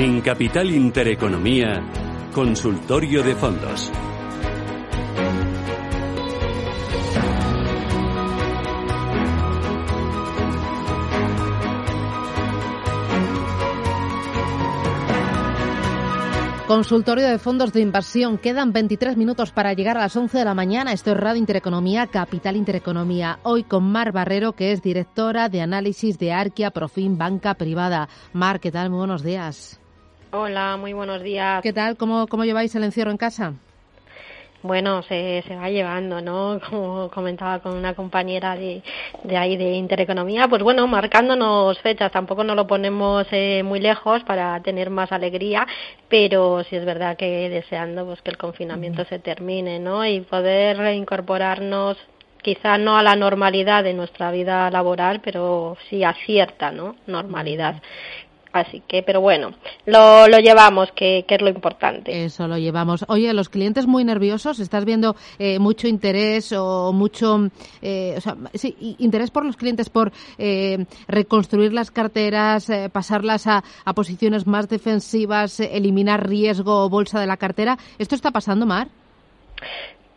En Capital Intereconomía, Consultorio de Fondos. Consultorio de fondos de inversión. Quedan 23 minutos para llegar a las 11 de la mañana. Esto es Radio Intereconomía, Capital Intereconomía. Hoy con Mar Barrero, que es directora de análisis de Arquia Profin Banca Privada. Mar, ¿qué tal? Muy buenos días. Hola, muy buenos días. ¿Qué tal? ¿Cómo, cómo lleváis el encierro en casa? Bueno, se, se va llevando, ¿no? Como comentaba con una compañera de, de ahí de Intereconomía, pues bueno, marcándonos fechas, tampoco nos lo ponemos eh, muy lejos para tener más alegría, pero sí es verdad que deseando pues que el confinamiento se termine, ¿no? Y poder reincorporarnos quizá no a la normalidad de nuestra vida laboral, pero sí a cierta ¿no? normalidad. Así que, pero bueno, lo, lo llevamos, que, que, es lo importante. Eso lo llevamos. Oye, los clientes muy nerviosos, ¿estás viendo eh, mucho interés o mucho, eh, o sea, sí, interés por los clientes por eh, reconstruir las carteras, eh, pasarlas a, a, posiciones más defensivas, eliminar riesgo o bolsa de la cartera? ¿Esto está pasando, Mar?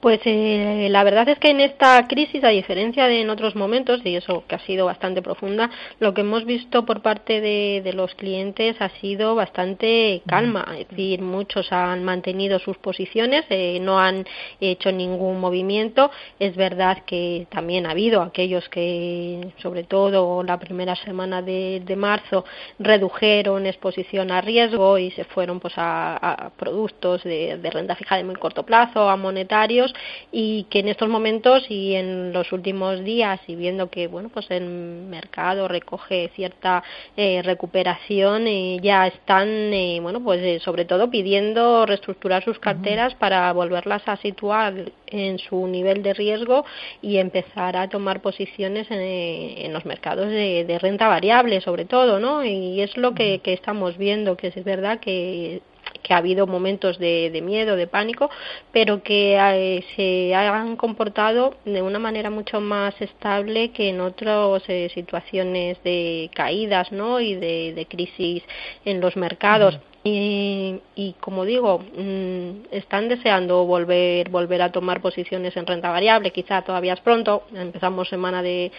Pues eh, la verdad es que en esta crisis, a diferencia de en otros momentos, y eso que ha sido bastante profunda, lo que hemos visto por parte de, de los clientes ha sido bastante calma. Es decir, muchos han mantenido sus posiciones, eh, no han hecho ningún movimiento. Es verdad que también ha habido aquellos que, sobre todo la primera semana de, de marzo, redujeron exposición a riesgo y se fueron pues a, a productos de, de renta fija de muy corto plazo, a monetarios y que en estos momentos y en los últimos días y viendo que bueno pues el mercado recoge cierta eh, recuperación eh, ya están eh, bueno pues eh, sobre todo pidiendo reestructurar sus carteras uh -huh. para volverlas a situar en su nivel de riesgo y empezar a tomar posiciones en, en los mercados de, de, renta variable sobre todo no y es lo que, que estamos viendo que es verdad que que ha habido momentos de, de miedo, de pánico, pero que eh, se han comportado de una manera mucho más estable que en otras eh, situaciones de caídas ¿no? y de, de crisis en los mercados. Y, y, como digo, mmm, están deseando volver volver a tomar posiciones en renta variable. Quizá todavía es pronto. Empezamos semana de,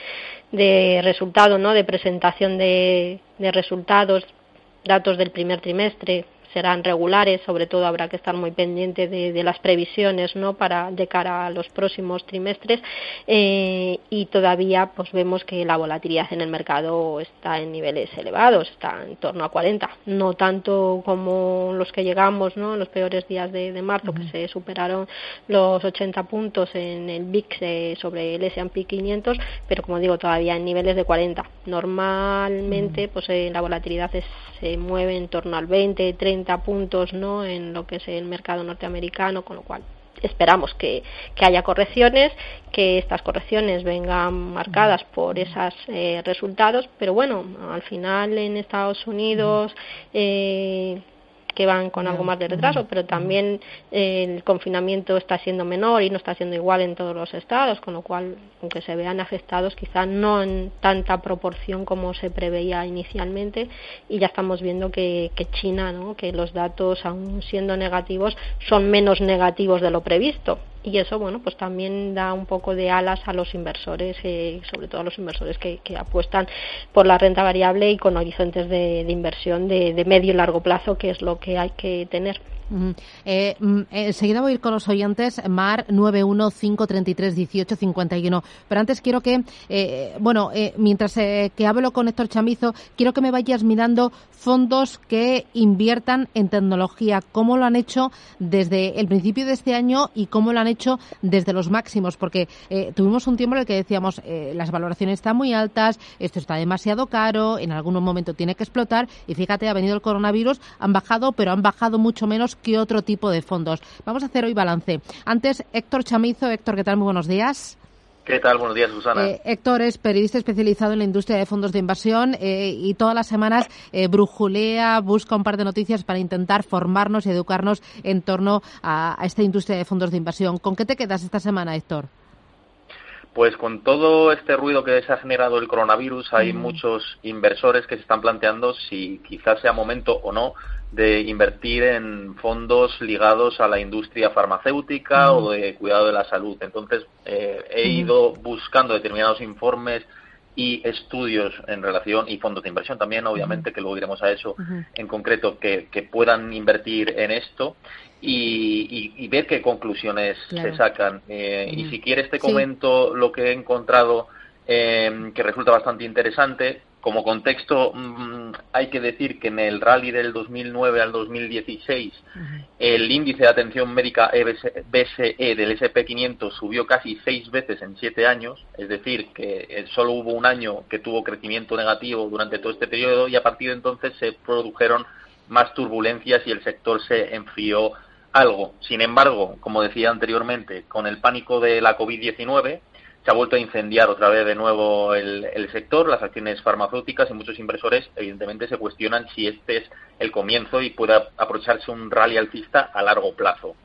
de resultado, ¿no? De presentación de, de resultados, datos del primer trimestre serán regulares, sobre todo habrá que estar muy pendiente de, de las previsiones ¿no? para de cara a los próximos trimestres eh, y todavía pues vemos que la volatilidad en el mercado está en niveles elevados, está en torno a 40, no tanto como los que llegamos ¿no? en los peores días de, de marzo uh -huh. que se superaron los 80 puntos en el VIX eh, sobre el S&P 500, pero como digo todavía en niveles de 40. Normalmente uh -huh. pues eh, la volatilidad es, se mueve en torno al 20, 30 puntos ¿no? en lo que es el mercado norteamericano, con lo cual esperamos que, que haya correcciones, que estas correcciones vengan marcadas por esos eh, resultados, pero bueno, al final en Estados Unidos eh, que van con algo más de retraso, pero también el confinamiento está siendo menor y no está siendo igual en todos los estados, con lo cual, aunque se vean afectados, quizá no en tanta proporción como se preveía inicialmente, y ya estamos viendo que, que China, ¿no? que los datos, aún siendo negativos, son menos negativos de lo previsto y eso bueno pues también da un poco de alas a los inversores eh, sobre todo a los inversores que, que, apuestan por la renta variable y con horizontes de, inversión de, de, medio y largo plazo que es lo que hay que tener Eh, mm, enseguida voy a ir con los oyentes, Mar 915331851. Pero antes quiero que, eh, bueno, eh, mientras eh, que hablo con Héctor Chamizo, quiero que me vayas mirando fondos que inviertan en tecnología, cómo lo han hecho desde el principio de este año y cómo lo han hecho desde los máximos, porque tuvimos un tiempo en el que decíamos las valoraciones están muy altas, esto está demasiado caro, en algún momento tiene que explotar y fíjate, ha venido el coronavirus, han bajado, pero han bajado mucho menos que otro tipo de fondos. Vamos a hacer hoy balance. Antes, Héctor Chamizo. Héctor, ¿qué tal? Muy buenos días. ¿Qué tal? Buenos días, Susana. Eh, Héctor es periodista especializado en la industria de fondos de inversión eh, y todas las semanas eh, brujulea, busca un par de noticias para intentar formarnos y educarnos en torno a, esta industria de fondos de inversión. ¿Con qué te quedas esta semana, Héctor? Pues con todo este ruido que se ha generado el coronavirus, hay mm. muchos inversores que se están planteando si quizás sea momento o no de invertir en fondos ligados a la industria farmacéutica o de cuidado de la salud. Entonces, eh, he ido buscando determinados informes y estudios en relación, y fondos de inversión también, obviamente, que luego iremos a eso en concreto, que, puedan invertir en esto y, ver qué conclusiones se sacan. Eh, y si quieres te comento lo que he encontrado eh, que resulta bastante interesante como contexto, mm, hay que decir que en el rally del 2009 al 2016, el índice de atención médica BSE e del SP500 subió casi seis veces en siete años, es decir, que eh, solo hubo un año que tuvo crecimiento negativo durante todo este periodo y a partir de entonces se produjeron más turbulencias y el sector se enfrió algo. Sin embargo, como decía anteriormente, con el pánico de la COVID-19, se ha vuelto a incendiar otra vez de nuevo el, sector, las acciones farmacéuticas y muchos inversores evidentemente se cuestionan si este es el comienzo y pueda aprovecharse un rally alcista a largo plazo.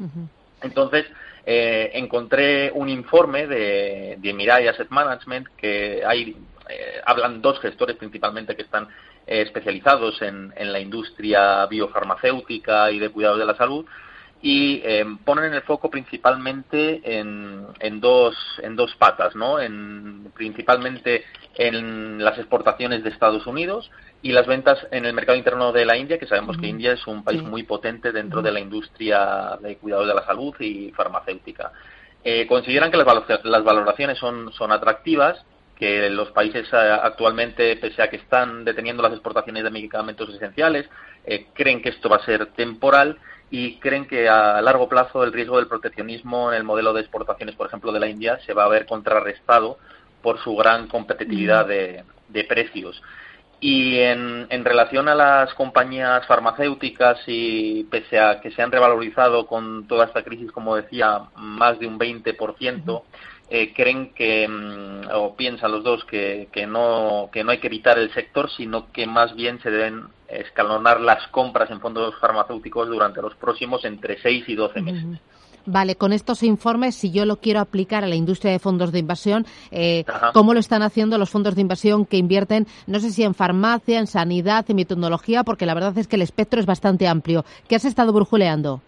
Entonces, eh, encontré un informe de, de Mirai Asset Management que hay, eh, hablan dos gestores principalmente que están eh, especializados en, en la industria biofarmacéutica y de cuidado de la salud y eh, ponen el foco principalmente en, en, dos, en dos patas, ¿no? En, principalmente en las exportaciones de Estados Unidos y las ventas en el mercado interno de la India, que sabemos que India es un país muy potente dentro de la industria de cuidado de la salud y farmacéutica. Eh, consideran que las, las valoraciones son, son atractivas, que los países eh, actualmente, pese a que están deteniendo las exportaciones de medicamentos esenciales, eh, creen que esto va a ser temporal y creen que a largo plazo el riesgo del proteccionismo en el modelo de exportaciones, por ejemplo, de la India, se va a ver contrarrestado por su gran competitividad mm. de, de precios. Y en, en, relación a las compañías farmacéuticas, y pese a que se han revalorizado con toda esta crisis, como decía, más de un 20%, eh, creen que, mm, o piensan los dos, que, que, no, que no hay que evitar el sector, sino que más bien se deben escalonar las compras en fondos farmacéuticos durante los próximos entre 6 y 12 meses. Vale, con estos informes, si yo lo quiero aplicar a la industria de fondos de inversión, eh, ¿cómo lo están haciendo los fondos de inversión que invierten, no sé si en farmacia, en sanidad, en biotecnología? Porque la verdad es que el espectro es bastante amplio. ¿Qué has estado brujuleando?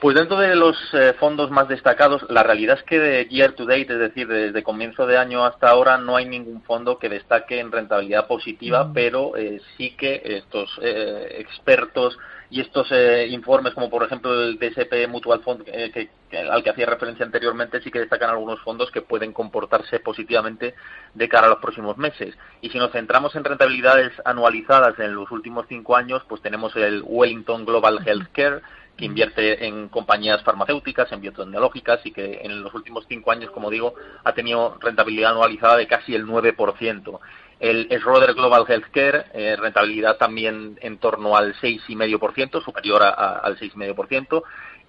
Pues dentro de los eh, fondos más destacados, la realidad es que de year to date, es decir, desde comienzo de año hasta ahora, no hay ningún fondo que destaque en rentabilidad positiva, mm. pero eh, sí que estos eh, expertos y estos informes, como por ejemplo el DSP Mutual Fund, que, al que hacía referencia anteriormente, sí que destacan algunos fondos que pueden comportarse positivamente de cara a los próximos meses. Y si nos centramos en rentabilidades anualizadas en los últimos cinco años, pues tenemos el Wellington Global Healthcare, que invierte en compañías farmacéuticas, en biotecnológicas y que en los últimos cinco años, como digo, ha tenido rentabilidad anualizada de casi el 9%. El Schroeder Global Healthcare, eh, rentabilidad también en torno al 6,5%, superior a, al 6,5%.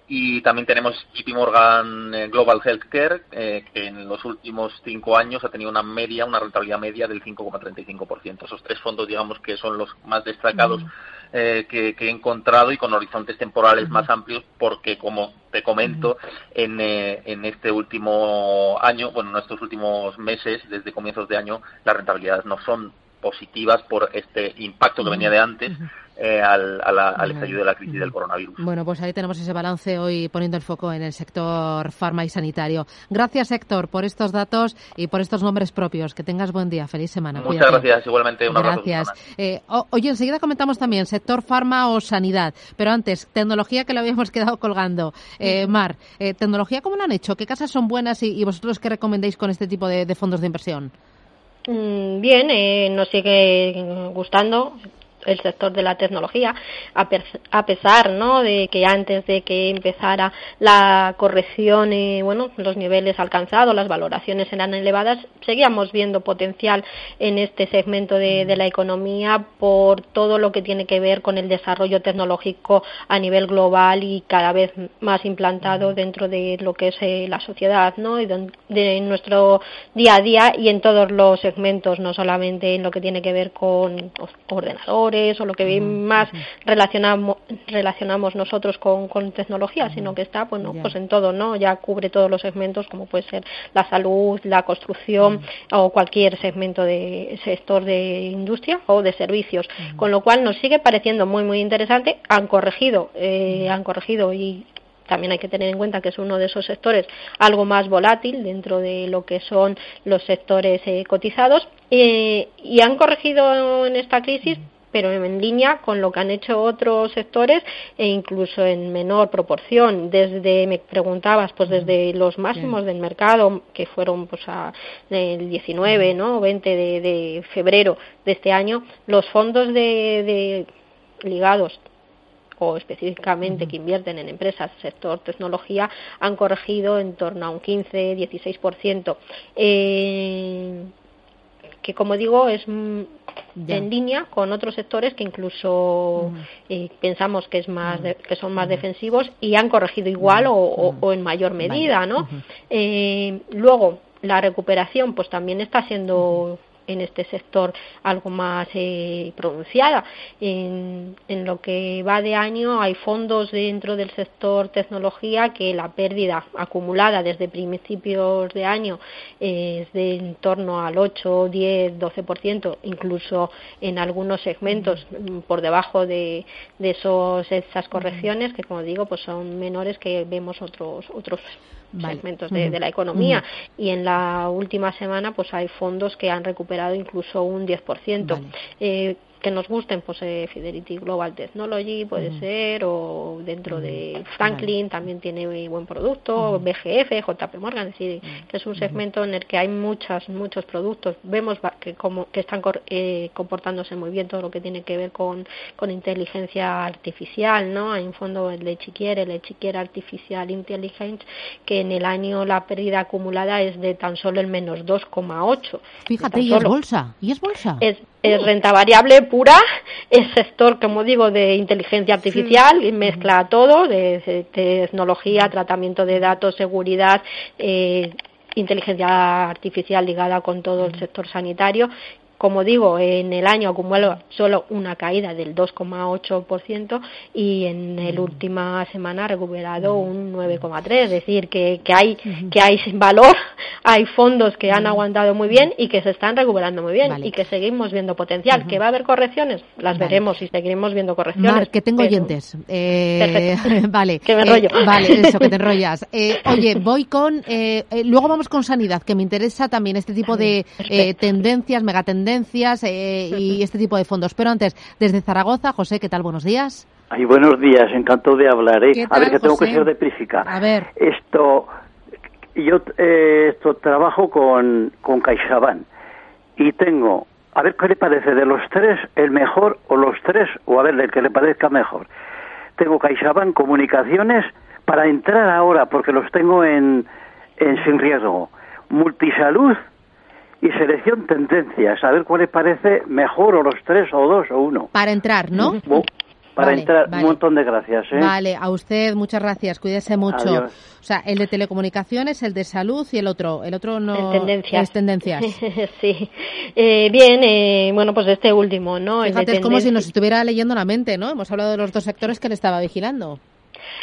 Y también tenemos JP Morgan eh, Global Healthcare, eh, que en los últimos cinco años ha tenido una media, una rentabilidad media del 5,35%. Esos tres fondos, digamos, que son los más destacados. Eh, que, he encontrado y con horizontes temporales más amplios porque, como te comento, en, eh, en este último año, bueno, en estos últimos meses, desde comienzos de año, las rentabilidades no son positivas por este impacto que venía de antes, eh, al, al estallido de la crisis del coronavirus. Bueno, pues ahí tenemos ese balance hoy poniendo el foco en el sector farma y sanitario. Gracias, Héctor, por estos datos y por estos nombres propios. Que tengas buen día. Feliz semana. Muchas gracias. Igualmente, un abrazo. Gracias. Eh, oye, enseguida comentamos también sector farma o sanidad. Pero antes, tecnología que lo habíamos quedado colgando. Eh, Mar, eh, ¿tecnología cómo lo han hecho? ¿Qué casas son buenas y, vosotros qué recomendéis con este tipo de, fondos de inversión? Mm, bien, eh, nos sigue gustando el sector de la tecnología, a, pesar ¿no? de que antes de que empezara la corrección, y bueno, los niveles alcanzados, las valoraciones eran elevadas, seguíamos viendo potencial en este segmento de, la economía por todo lo que tiene que ver con el desarrollo tecnológico a nivel global y cada vez más implantado dentro de lo que es eh, la sociedad, ¿no? Y de, nuestro día a día y en todos los segmentos, no solamente en lo que tiene que ver con ordenadores o lo que más relacionamos, relacionamos nosotros con, tecnología, sino que está bueno, pues en todo, ¿no? Ya cubre todos los segmentos como puede ser la salud, la construcción o cualquier segmento de sector de industria o de servicios, con lo cual nos sigue pareciendo muy muy interesante. Han corregido, eh, han corregido y también hay que tener en cuenta que es uno de esos sectores algo más volátil dentro de lo que son los sectores eh, cotizados. Eh, y han corregido en esta crisis pero en línea con lo que han hecho otros sectores e incluso en menor proporción. Desde, me preguntabas, pues desde los máximos del mercado, que fueron pues a, el 19, ¿no? 20 de, febrero de este año, los fondos de, ligados o específicamente que invierten en empresas sector tecnología han corregido en torno a un 15-16%. Eh, que como digo es en línea con otros sectores que incluso mm. eh, pensamos que es más que son más defensivos y han corregido igual o, en mayor medida no eh, luego la recuperación pues también está siendo en este sector algo más eh, pronunciada. En, lo que va de año hay fondos dentro del sector tecnología que la pérdida acumulada desde principios de año es de en torno al 8, 10, 12%, incluso en algunos segmentos por debajo de, de esos, esas correcciones que, como digo, pues son menores que vemos otros otros segmentos de, la economía. Y en la última semana, pues hay fondos que han recuperado incluso un 10% que nos gusten, pues eh, Fidelity Global Technology puede ser, o dentro de Franklin también tiene muy buen producto, BGF, JP Morgan, es decir, que es un segmento en el que hay muchas, muchos productos. Vemos que, como, que están eh, comportándose muy bien todo lo que tiene que ver con, con inteligencia artificial, ¿no? Hay un fondo, el de el de Artificial Intelligence, que en el año la pérdida acumulada es de tan solo el menos 2,8. Fíjate, y es bolsa, y es bolsa. Es, es renta variable pura, es sector, como digo, de inteligencia artificial, y mezcla todo, de, tecnología, tratamiento de datos, seguridad, eh, inteligencia artificial ligada con todo el sector sanitario. Como digo, en el año acumula solo una caída del 2,8% y en la última semana ha recuperado un 9,3%. Es decir, que, que, hay, que hay valor, hay fondos que han aguantado muy bien y que se están recuperando muy bien y que seguimos viendo potencial. ¿Que va a haber correcciones? Las veremos y seguiremos viendo correcciones. Mar, que tengo oyentes. Eh, vale. Que me enrollo. Eh, vale, eso, que te enrollas. Eh, oye, voy con... Eh, luego vamos con sanidad, que me interesa también este tipo de tendencias, megatendencias eh, y este tipo de fondos. Pero antes, desde Zaragoza, José, ¿qué tal? Buenos días. Ay, buenos días, encantado de hablar. ¿eh? a ver, que tengo que ser de prífica. A ver. Esto, yo eh, esto trabajo con, con CaixaBank y tengo, a ver qué le parece de los tres, el mejor o los tres, o a ver, el que le parezca mejor. Tengo CaixaBank Comunicaciones para entrar ahora, porque los tengo en, en sin riesgo. Multisalud y selección tendencias, a ver cuál les parece mejor, o los tres, o dos, o uno. Para entrar, ¿no? Para entrar, un montón de gracias. ¿eh? Vale, a usted muchas gracias, cuídese mucho. O sea, el de telecomunicaciones, el de salud y el otro, el otro no tendencias. es tendencias. sí, eh, bien, eh, bueno, pues este último, ¿no? Fíjate, es como si nos estuviera leyendo la mente, ¿no? Hemos hablado de los dos sectores que le estaba vigilando.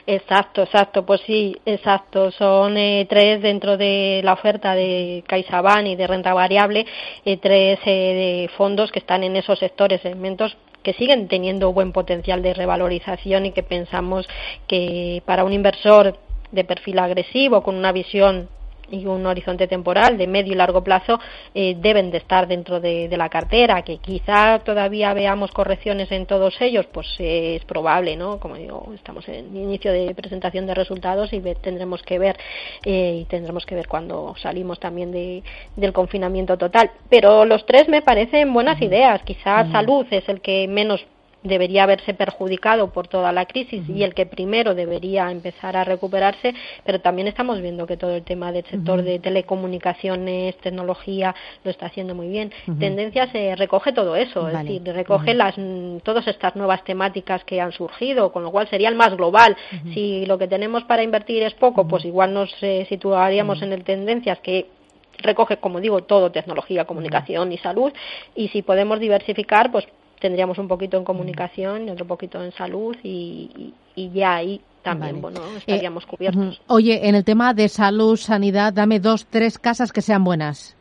Exacto, exacto, pues sí, exacto. Son eh, tres dentro de la oferta de CaixaBank y de renta variable, eh, tres eh, de fondos que están en esos sectores, segmentos que siguen teniendo buen potencial de revalorización y que pensamos que para un inversor de perfil agresivo con una visión y un horizonte temporal de medio y largo plazo eh, deben de estar dentro de, la cartera. Que quizá todavía veamos correcciones en todos ellos, pues eh, es probable, ¿no? Como digo, estamos en inicio de presentación de resultados y tendremos que ver eh, y tendremos que ver cuando salimos también de, del confinamiento total. Pero los tres me parecen buenas ideas. Quizá salud es el que menos debería haberse perjudicado por toda la crisis y el que primero debería empezar a recuperarse, pero también estamos viendo que todo el tema del sector de telecomunicaciones, tecnología, lo está haciendo muy bien. Tendencias eh, recoge todo eso, es decir, recoge las, todas estas nuevas temáticas que han surgido, con lo cual sería el más global. Si lo que tenemos para invertir es poco, pues igual nos eh, situaríamos en el tendencias que recoge, como digo, todo, tecnología, comunicación y salud, y si podemos diversificar, pues tendríamos un poquito en comunicación y otro poquito en salud y, ya ahí también bueno, eh, estaríamos cubiertos. Oye, en el tema de salud, sanidad, dame dos, tres casas que sean buenas.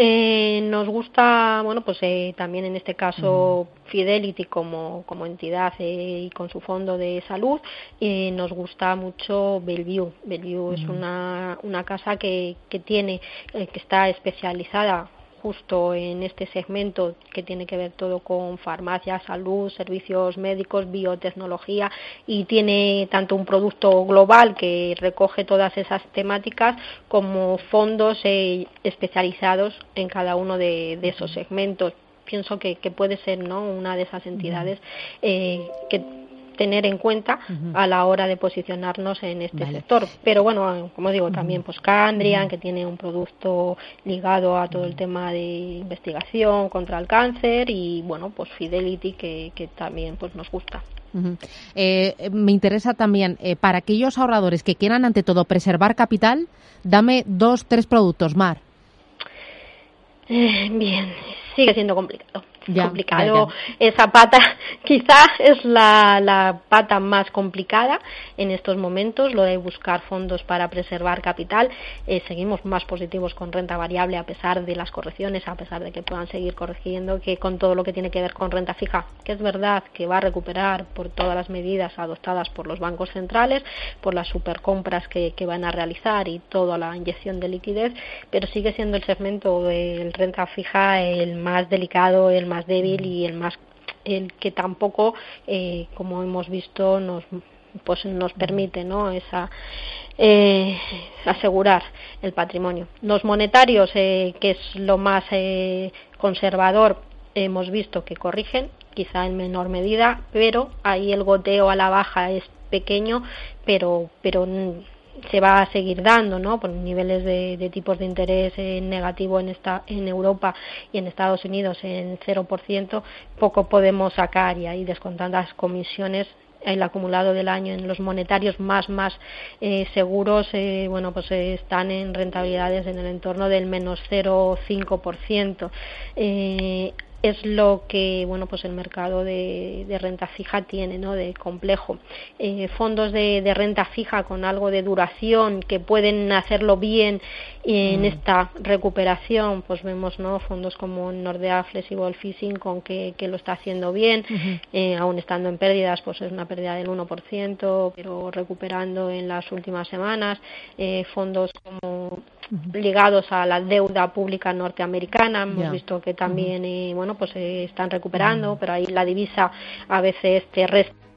Eh, nos gusta, bueno, pues eh, también en este caso Fidelity como, como entidad y con su fondo de salud. nos gusta mucho Bellevue. Bellevue es una, una casa que, que tiene, que está especializada justo en este segmento que tiene que ver todo con farmacia, salud, servicios médicos, biotecnología y tiene tanto un producto global que recoge todas esas temáticas como fondos eh, especializados en cada uno de, esos segmentos pienso que, puede ser ¿no? una de esas entidades eh, que tener en cuenta a la hora de posicionarnos en este sector. Pero bueno, como digo, también pues Candrian, que tiene un producto ligado a todo el tema de investigación contra el cáncer y bueno, pues Fidelity que, que también pues nos gusta. Eh, me interesa también, eh, para aquellos ahorradores que quieran ante todo preservar capital, dame dos, tres productos, Mar. Eh, bien, sigue siendo complicado complicado. Esa pata quizá es la, la, pata más complicada en estos momentos, lo de buscar fondos para preservar capital. Eh, seguimos más positivos con renta variable a pesar de las correcciones, a pesar de que puedan seguir corrigiendo, que con todo lo que tiene que ver con renta fija, que es verdad que va a recuperar por todas las medidas adoptadas por los bancos centrales, por las supercompras que, que van a realizar y toda la inyección de liquidez, pero sigue siendo el segmento de renta fija el más delicado, el más débil y el más el que tampoco eh, como hemos visto nos pues nos permite no esa eh, asegurar el patrimonio. Los monetarios eh, que es lo más conservador hemos visto que corrigen quizá en menor medida pero ahí el goteo a la baja es pequeño pero pero se va a seguir dando, ¿no? Por niveles de, tipos de interés eh, negativo en, esta, en Europa y en Estados Unidos en 0%, poco podemos sacar y ahí descontando las comisiones el acumulado del año en los monetarios más más eh, seguros eh, bueno pues están en rentabilidades en el entorno del menos 0,5% eh, es lo que bueno pues el mercado de, renta fija tiene no de complejo. Eh, fondos de, renta fija con algo de duración que pueden hacerlo bien en mm. esta recuperación pues vemos no fondos como Nordea Flexible Fishing con que, lo está haciendo bien. Eh, aún estando en pérdidas pues es una pérdida del 1% pero recuperando en las últimas semanas. Eh, fondos como ligados a la deuda pública norteamericana. Hemos visto que también, eh, bueno, pues se están recuperando, pero ahí la divisa a veces te resta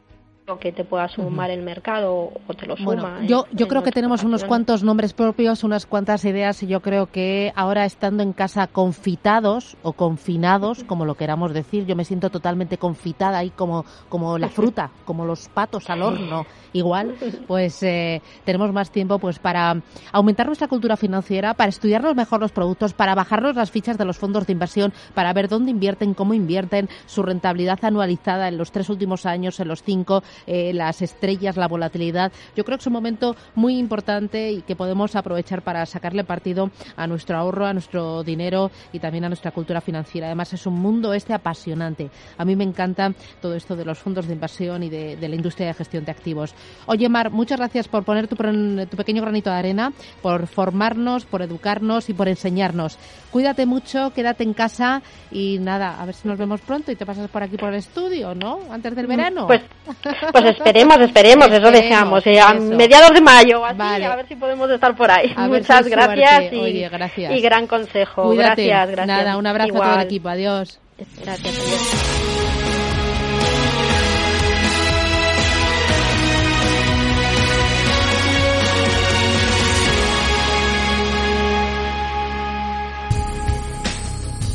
que te pueda sumar el mercado o te lo suma. yo, yo creo que tenemos unos cuantos nombres propios, unas cuantas ideas y yo creo que ahora estando en casa confitados o confinados, como lo queramos decir, yo me siento totalmente confitada ahí como, como la fruta, como los patos al horno, igual, pues eh, tenemos más tiempo pues para aumentar nuestra cultura financiera, para estudiarnos mejor los productos, para bajarnos las fichas de los fondos de inversión, para ver dónde invierten, cómo invierten, su rentabilidad anualizada en los tres últimos años, en los cinco, eh, las estrellas, la volatilidad. Yo creo que es un momento muy importante y que podemos aprovechar para sacarle partido a nuestro ahorro, a nuestro dinero y también a nuestra cultura financiera. Además, es un mundo este apasionante. A mí me encanta todo esto de los fondos de inversión y de, la industria de gestión de activos. Oye, Mar, muchas gracias por poner tu, tu pequeño granito de arena, por formarnos, por educarnos y por enseñarnos. Cuídate mucho, quédate en casa y nada, a ver si nos vemos pronto y te pasas por aquí por el estudio, ¿no? Antes del mm, verano. Pues, pues esperemos, esperemos, eso deseamos. Eh, a mediados de mayo, así, a ver si podemos estar por ahí. Muchas gracias y, gracias y, gran consejo. Gracias, gracias. Nada, un abrazo a todo el equipo. Adiós. Gracias. Adiós.